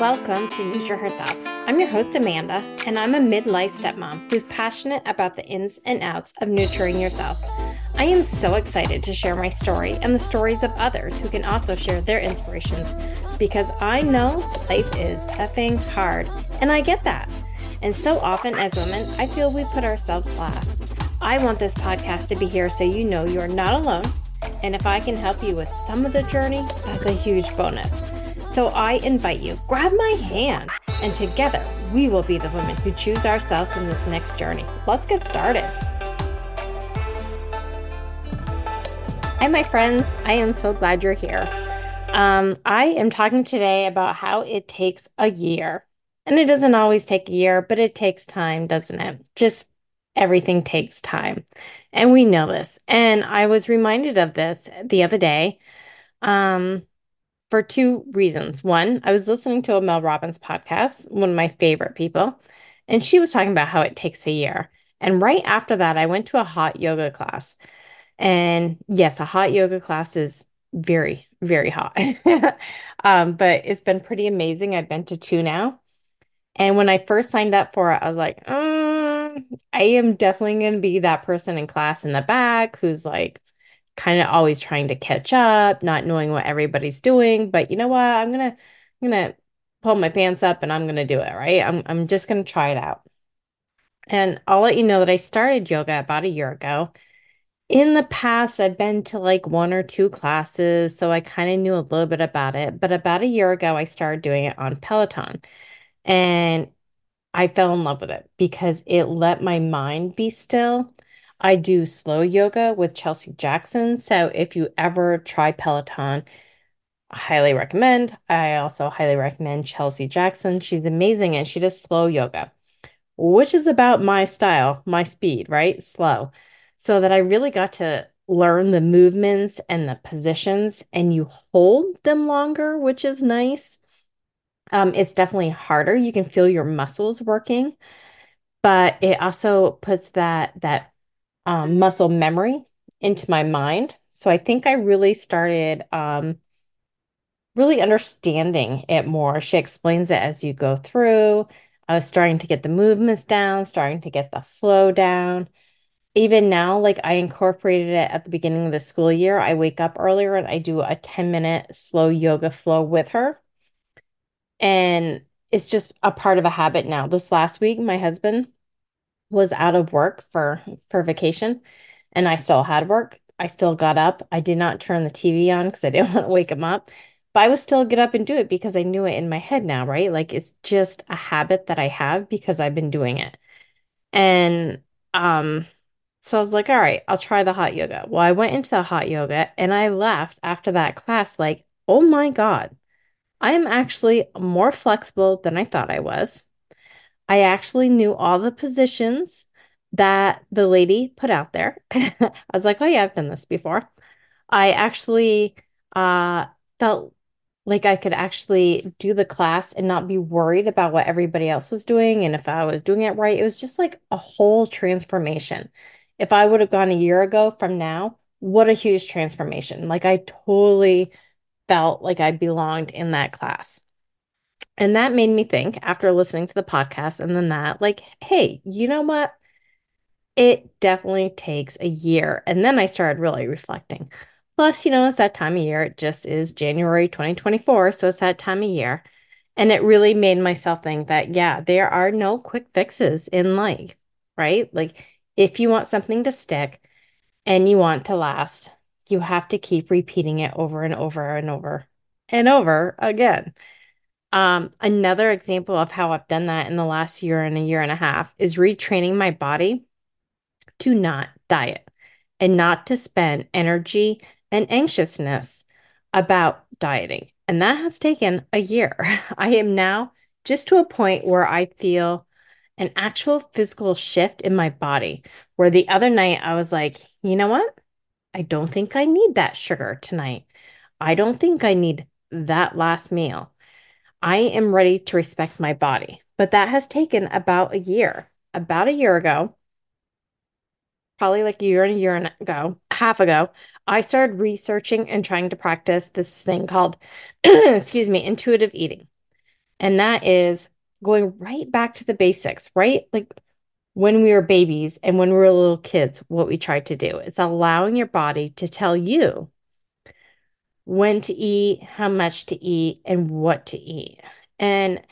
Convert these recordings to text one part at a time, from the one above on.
Welcome to Nurture Herself. I'm your host, Amanda, and I'm a midlife stepmom who's passionate about the ins and outs of nurturing yourself. I am so excited to share my story and the stories of others who can also share their inspirations because I know life is effing hard, and I get that. And so often as women, I feel we put ourselves last. I want this podcast to be here so you know you're not alone. And if I can help you with some of the journey, that's a huge bonus. So I invite you, grab my hand, and together we will be the women who choose ourselves in this next journey. Let's get started. Hi, my friends. I am so glad you're here. Um, I am talking today about how it takes a year. And it doesn't always take a year, but it takes time, doesn't it? Just everything takes time. And we know this. And I was reminded of this the other day. Um, for two reasons. One, I was listening to a Mel Robbins podcast, one of my favorite people, and she was talking about how it takes a year. And right after that, I went to a hot yoga class. And yes, a hot yoga class is very, very hot. um, but it's been pretty amazing. I've been to two now. And when I first signed up for it, I was like, mm, I am definitely going to be that person in class in the back who's like kind of always trying to catch up, not knowing what everybody's doing. But you know what? I'm gonna I'm gonna pull my pants up and I'm gonna do it, right? I'm I'm just gonna try it out. And I'll let you know that I started yoga about a year ago. In the past, I've been to like one or two classes, so I kind of knew a little bit about it. But about a year ago, I started doing it on Peloton. And I fell in love with it because it let my mind be still. I do slow yoga with Chelsea Jackson. So if you ever try Peloton, I highly recommend. I also highly recommend Chelsea Jackson. She's amazing and she does slow yoga, which is about my style, my speed, right? Slow. So that I really got to learn the movements and the positions and you hold them longer, which is nice. Um, it's definitely harder. You can feel your muscles working, but it also puts that that um, muscle memory into my mind. So I think I really started um, really understanding it more. She explains it as you go through. I was starting to get the movements down, starting to get the flow down. Even now, like I incorporated it at the beginning of the school year. I wake up earlier and I do a 10 minute slow yoga flow with her. And it's just a part of a habit now. This last week, my husband was out of work for for vacation and I still had work. I still got up. I did not turn the TV on because I didn't want to wake him up. But I would still get up and do it because I knew it in my head now, right? Like it's just a habit that I have because I've been doing it. And um so I was like, all right, I'll try the hot yoga. Well, I went into the hot yoga and I left after that class like, oh my God, I am actually more flexible than I thought I was. I actually knew all the positions that the lady put out there. I was like, oh yeah, I've done this before. I actually uh, felt like I could actually do the class and not be worried about what everybody else was doing and if I was doing it right. It was just like a whole transformation. If I would have gone a year ago from now, what a huge transformation. Like I totally felt like I belonged in that class. And that made me think after listening to the podcast and then that, like, hey, you know what? It definitely takes a year. And then I started really reflecting. Plus, you know, it's that time of year. It just is January 2024. So it's that time of year. And it really made myself think that, yeah, there are no quick fixes in life, right? Like, if you want something to stick and you want to last, you have to keep repeating it over and over and over and over again. Um, another example of how I've done that in the last year and a year and a half is retraining my body to not diet and not to spend energy and anxiousness about dieting. And that has taken a year. I am now just to a point where I feel an actual physical shift in my body. Where the other night I was like, you know what? I don't think I need that sugar tonight. I don't think I need that last meal. I am ready to respect my body. But that has taken about a year. About a year ago, probably like a year and a year ago, half ago, I started researching and trying to practice this thing called, excuse me, intuitive eating. And that is going right back to the basics, right? Like when we were babies and when we were little kids, what we tried to do. It's allowing your body to tell you when to eat, how much to eat, and what to eat. And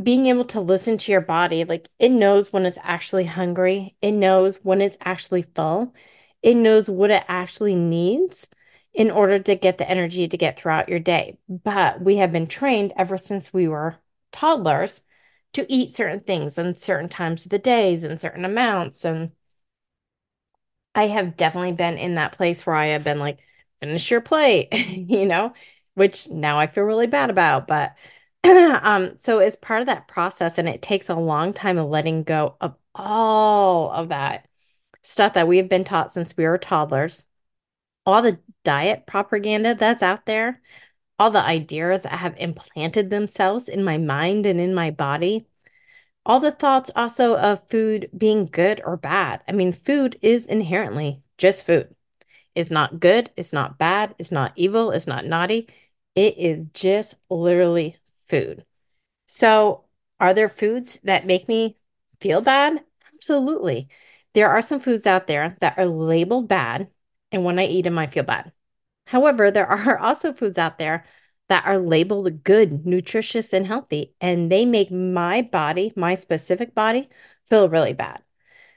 being able to listen to your body, like it knows when it's actually hungry, it knows when it's actually full, it knows what it actually needs in order to get the energy to get throughout your day. But we have been trained ever since we were toddlers to eat certain things and certain times of the days and certain amounts. And I have definitely been in that place where I have been like, finish your plate, you know, which now I feel really bad about. But um, so as part of that process, and it takes a long time of letting go of all of that stuff that we've been taught since we were toddlers, all the diet propaganda that's out there, all the ideas that have implanted themselves in my mind and in my body, all the thoughts also of food being good or bad. I mean, food is inherently just food. It's not good, it's not bad, it's not evil, it's not naughty. It is just literally food. So, are there foods that make me feel bad? Absolutely. There are some foods out there that are labeled bad, and when I eat them, I feel bad. However, there are also foods out there that are labeled good, nutritious, and healthy, and they make my body, my specific body, feel really bad.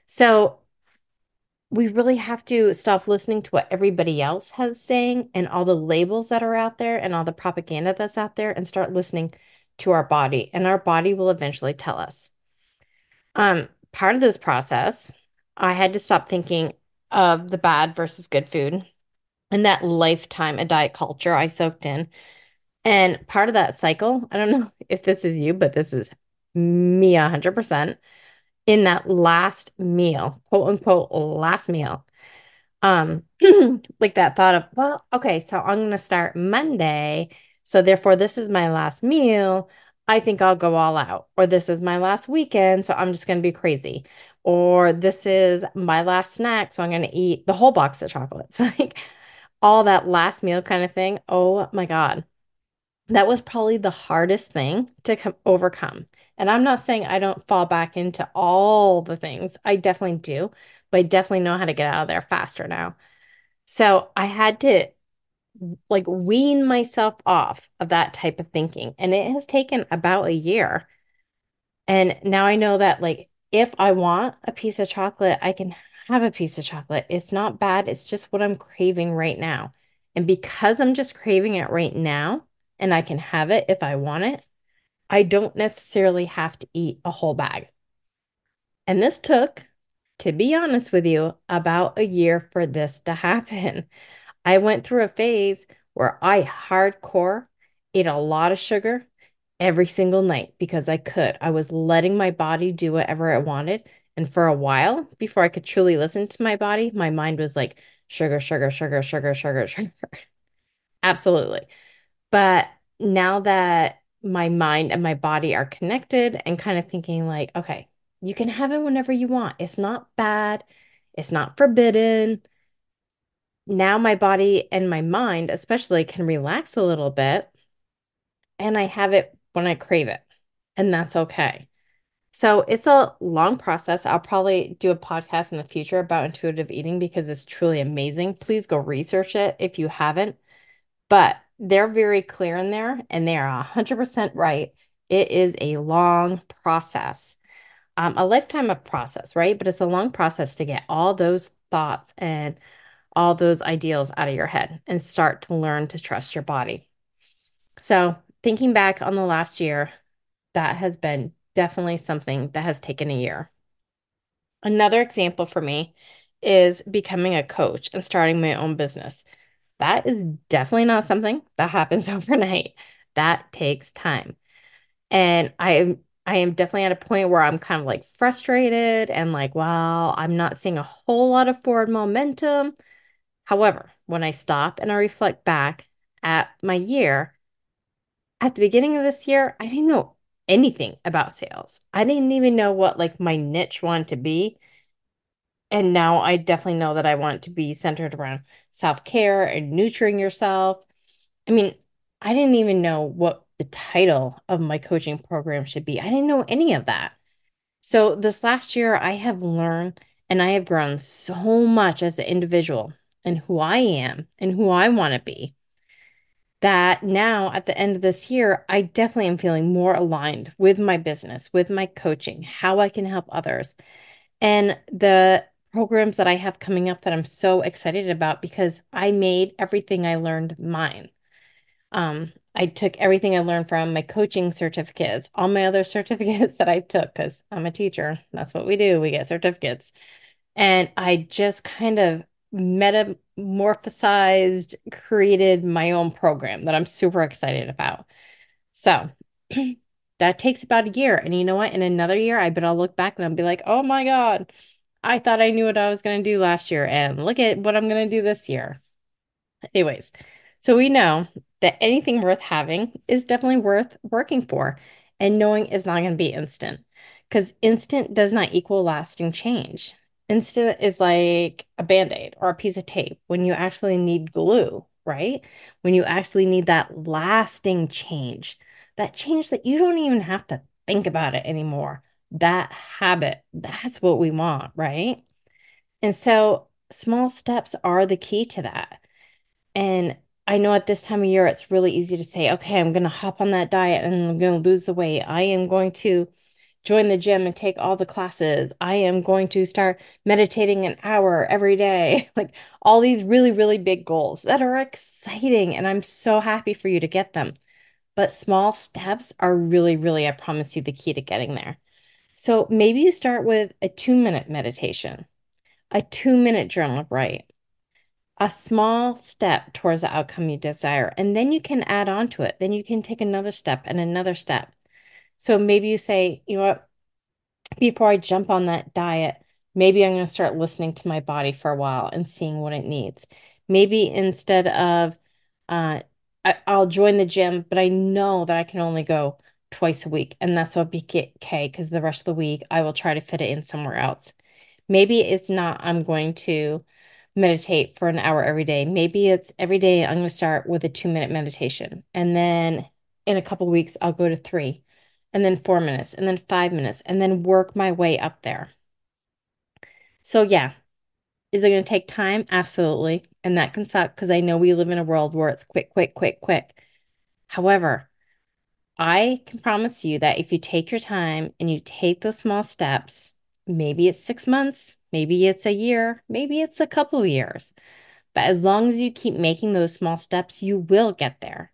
So, we really have to stop listening to what everybody else has saying and all the labels that are out there and all the propaganda that's out there and start listening to our body. And our body will eventually tell us. Um part of this process i had to stop thinking of the bad versus good food and that lifetime of diet culture i soaked in. And part of that cycle i don't know if this is you but this is me 100% in that last meal, quote unquote last meal. Um, like that thought of, well, okay, so I'm gonna start Monday, so therefore this is my last meal. I think I'll go all out. Or this is my last weekend, so I'm just gonna be crazy. Or this is my last snack, so I'm gonna eat the whole box of chocolates. Like all that last meal kind of thing. Oh my God. That was probably the hardest thing to come overcome. And I'm not saying I don't fall back into all the things. I definitely do, but I definitely know how to get out of there faster now. So I had to like wean myself off of that type of thinking. And it has taken about a year. And now I know that like if I want a piece of chocolate, I can have a piece of chocolate. It's not bad. It's just what I'm craving right now. And because I'm just craving it right now and I can have it if I want it, I don't necessarily have to eat a whole bag. And this took, to be honest with you, about a year for this to happen. I went through a phase where I hardcore ate a lot of sugar every single night because I could. I was letting my body do whatever it wanted. And for a while, before I could truly listen to my body, my mind was like, sugar, sugar, sugar, sugar, sugar, sugar. Absolutely. But now that my mind and my body are connected and kind of thinking like, okay, you can have it whenever you want. It's not bad. It's not forbidden. Now my body and my mind especially can relax a little bit and I have it when I crave it. And that's okay. So it's a long process. I'll probably do a podcast in the future about intuitive eating because it's truly amazing. Please go research it if you haven't. But they're very clear in there and they are 100% right. It is a long process, um, a lifetime of process, right? But it's a long process to get all those thoughts and all those ideals out of your head and start to learn to trust your body. So, thinking back on the last year, that has been definitely something that has taken a year. Another example for me is becoming a coach and starting my own business. That is definitely not something that happens overnight. That takes time. And I am I am definitely at a point where I'm kind of like frustrated and like, wow, I'm not seeing a whole lot of forward momentum. However, when I stop and I reflect back at my year, at the beginning of this year, I didn't know anything about sales. I didn't even know what like my niche wanted to be. And now I definitely know that I want to be centered around self care and nurturing yourself. I mean, I didn't even know what the title of my coaching program should be. I didn't know any of that. So this last year, I have learned and I have grown so much as an individual and who I am and who I want to be that now at the end of this year, I definitely am feeling more aligned with my business, with my coaching, how I can help others. And the programs that I have coming up that I'm so excited about because I made everything I learned mine. Um, I took everything I learned from my coaching certificates, all my other certificates that I took because I'm a teacher. That's what we do. We get certificates. And I just kind of metamorphosized, created my own program that I'm super excited about. So that takes about a year. And you know what? In another year, I bet I'll look back and I'll be like, oh my God, I thought I knew what I was going to do last year. And look at what I'm going to do this year. Anyways, so we know that anything worth having is definitely worth working for. And knowing is not going to be instant because instant does not equal lasting change. Instant is like a band-aid or a piece of tape when you actually need glue, right? When you actually need that lasting change, that change that you don't even have to think about it anymore. That habit, that's what we want, right? And so small steps are the key to that. And I know at this time of year, it's really easy to say, okay, I'm going to hop on that diet and I'm going to lose the weight. I am going to join the gym and take all the classes. I am going to start meditating an hour every day. Like all these really, really big goals that are exciting. And I'm so happy for you to get them. But small steps are really, really, I promise you, the key to getting there. So maybe you start with a two minute meditation, a two minute journal write, a small step towards the outcome you desire. And then you can add on to it. Then you can take another step and another step. So maybe you say, you know what, before I jump on that diet, maybe I'm going to start listening to my body for a while and seeing what it needs. Maybe instead of, uh, I, will join the gym, but I know that I can only go twice a week, and that's what be okay because the rest of the week I will try to fit it in somewhere else. Maybe it's not, I'm going to meditate for an hour every day. Maybe it's every day I'm going to start with a two minute meditation. And then in a couple weeks, I'll go to three, and then four minutes, and then five minutes, and then work my way up there. So, yeah, is it going to take time? Absolutely. And that can suck because I know we live in a world where it's quick, quick, quick, quick. However, I can promise you that if you take your time and you take those small steps, maybe it's six months, maybe it's a year, maybe it's a couple of years. But as long as you keep making those small steps, you will get there.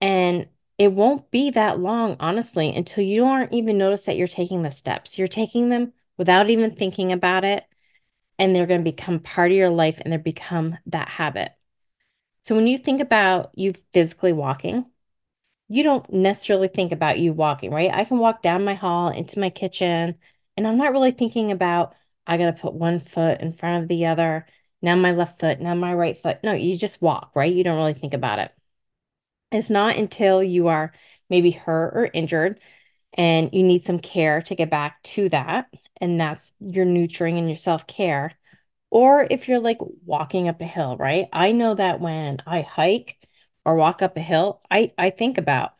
And it won't be that long, honestly, until you aren't even notice that you're taking the steps. You're taking them without even thinking about it. And they're going to become part of your life and they become that habit. So when you think about you physically walking, you don't necessarily think about you walking, right? I can walk down my hall into my kitchen and I'm not really thinking about, I got to put one foot in front of the other. Now my left foot, now my right foot. No, you just walk, right? You don't really think about it. It's not until you are maybe hurt or injured and you need some care to get back to that. And that's your nurturing and your self care. Or if you're like walking up a hill, right? I know that when I hike or walk up a hill, I, I think about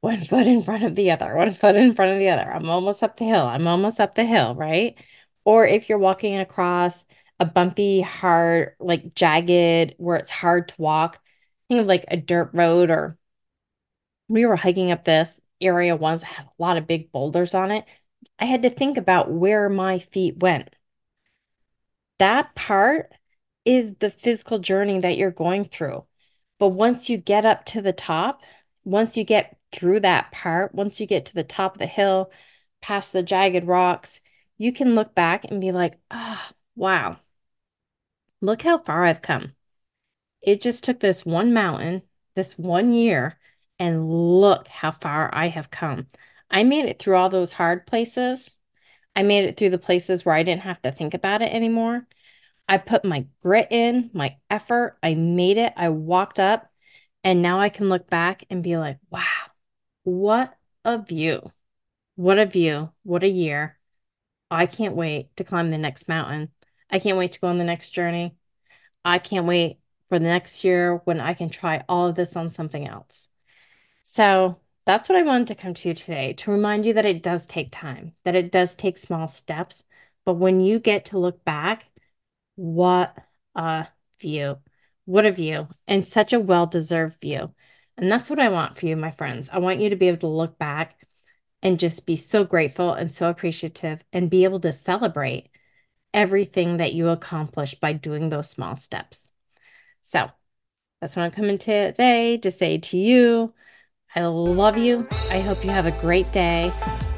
one foot in front of the other, one foot in front of the other. I'm almost up the hill. I'm almost up the hill, right? Or if you're walking across a bumpy, hard, like jagged, where it's hard to walk, think of like a dirt road, or we were hiking up this area once that had a lot of big boulders on it. I had to think about where my feet went. That part is the physical journey that you're going through. But once you get up to the top, once you get through that part, once you get to the top of the hill, past the jagged rocks, you can look back and be like, ah, oh, wow, look how far I've come. It just took this one mountain, this one year, and look how far I have come. I made it through all those hard places. I made it through the places where I didn't have to think about it anymore. I put my grit in, my effort. I made it. I walked up, and now I can look back and be like, wow, what a view. What a view. What a year. I can't wait to climb the next mountain. I can't wait to go on the next journey. I can't wait for the next year when I can try all of this on something else. So that's what I wanted to come to you today to remind you that it does take time, that it does take small steps. But when you get to look back, what a view. What a view, and such a well deserved view. And that's what I want for you, my friends. I want you to be able to look back and just be so grateful and so appreciative and be able to celebrate everything that you accomplished by doing those small steps. So that's what I'm coming today to say to you. I love you. I hope you have a great day,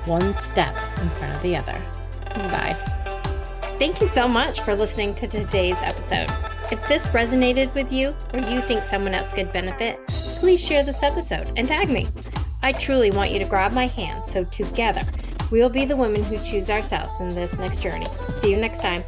one step in front of the other. Bye. Thank you so much for listening to today's episode. If this resonated with you or you think someone else could benefit, please share this episode and tag me. I truly want you to grab my hand so together we'll be the women who choose ourselves in this next journey. See you next time.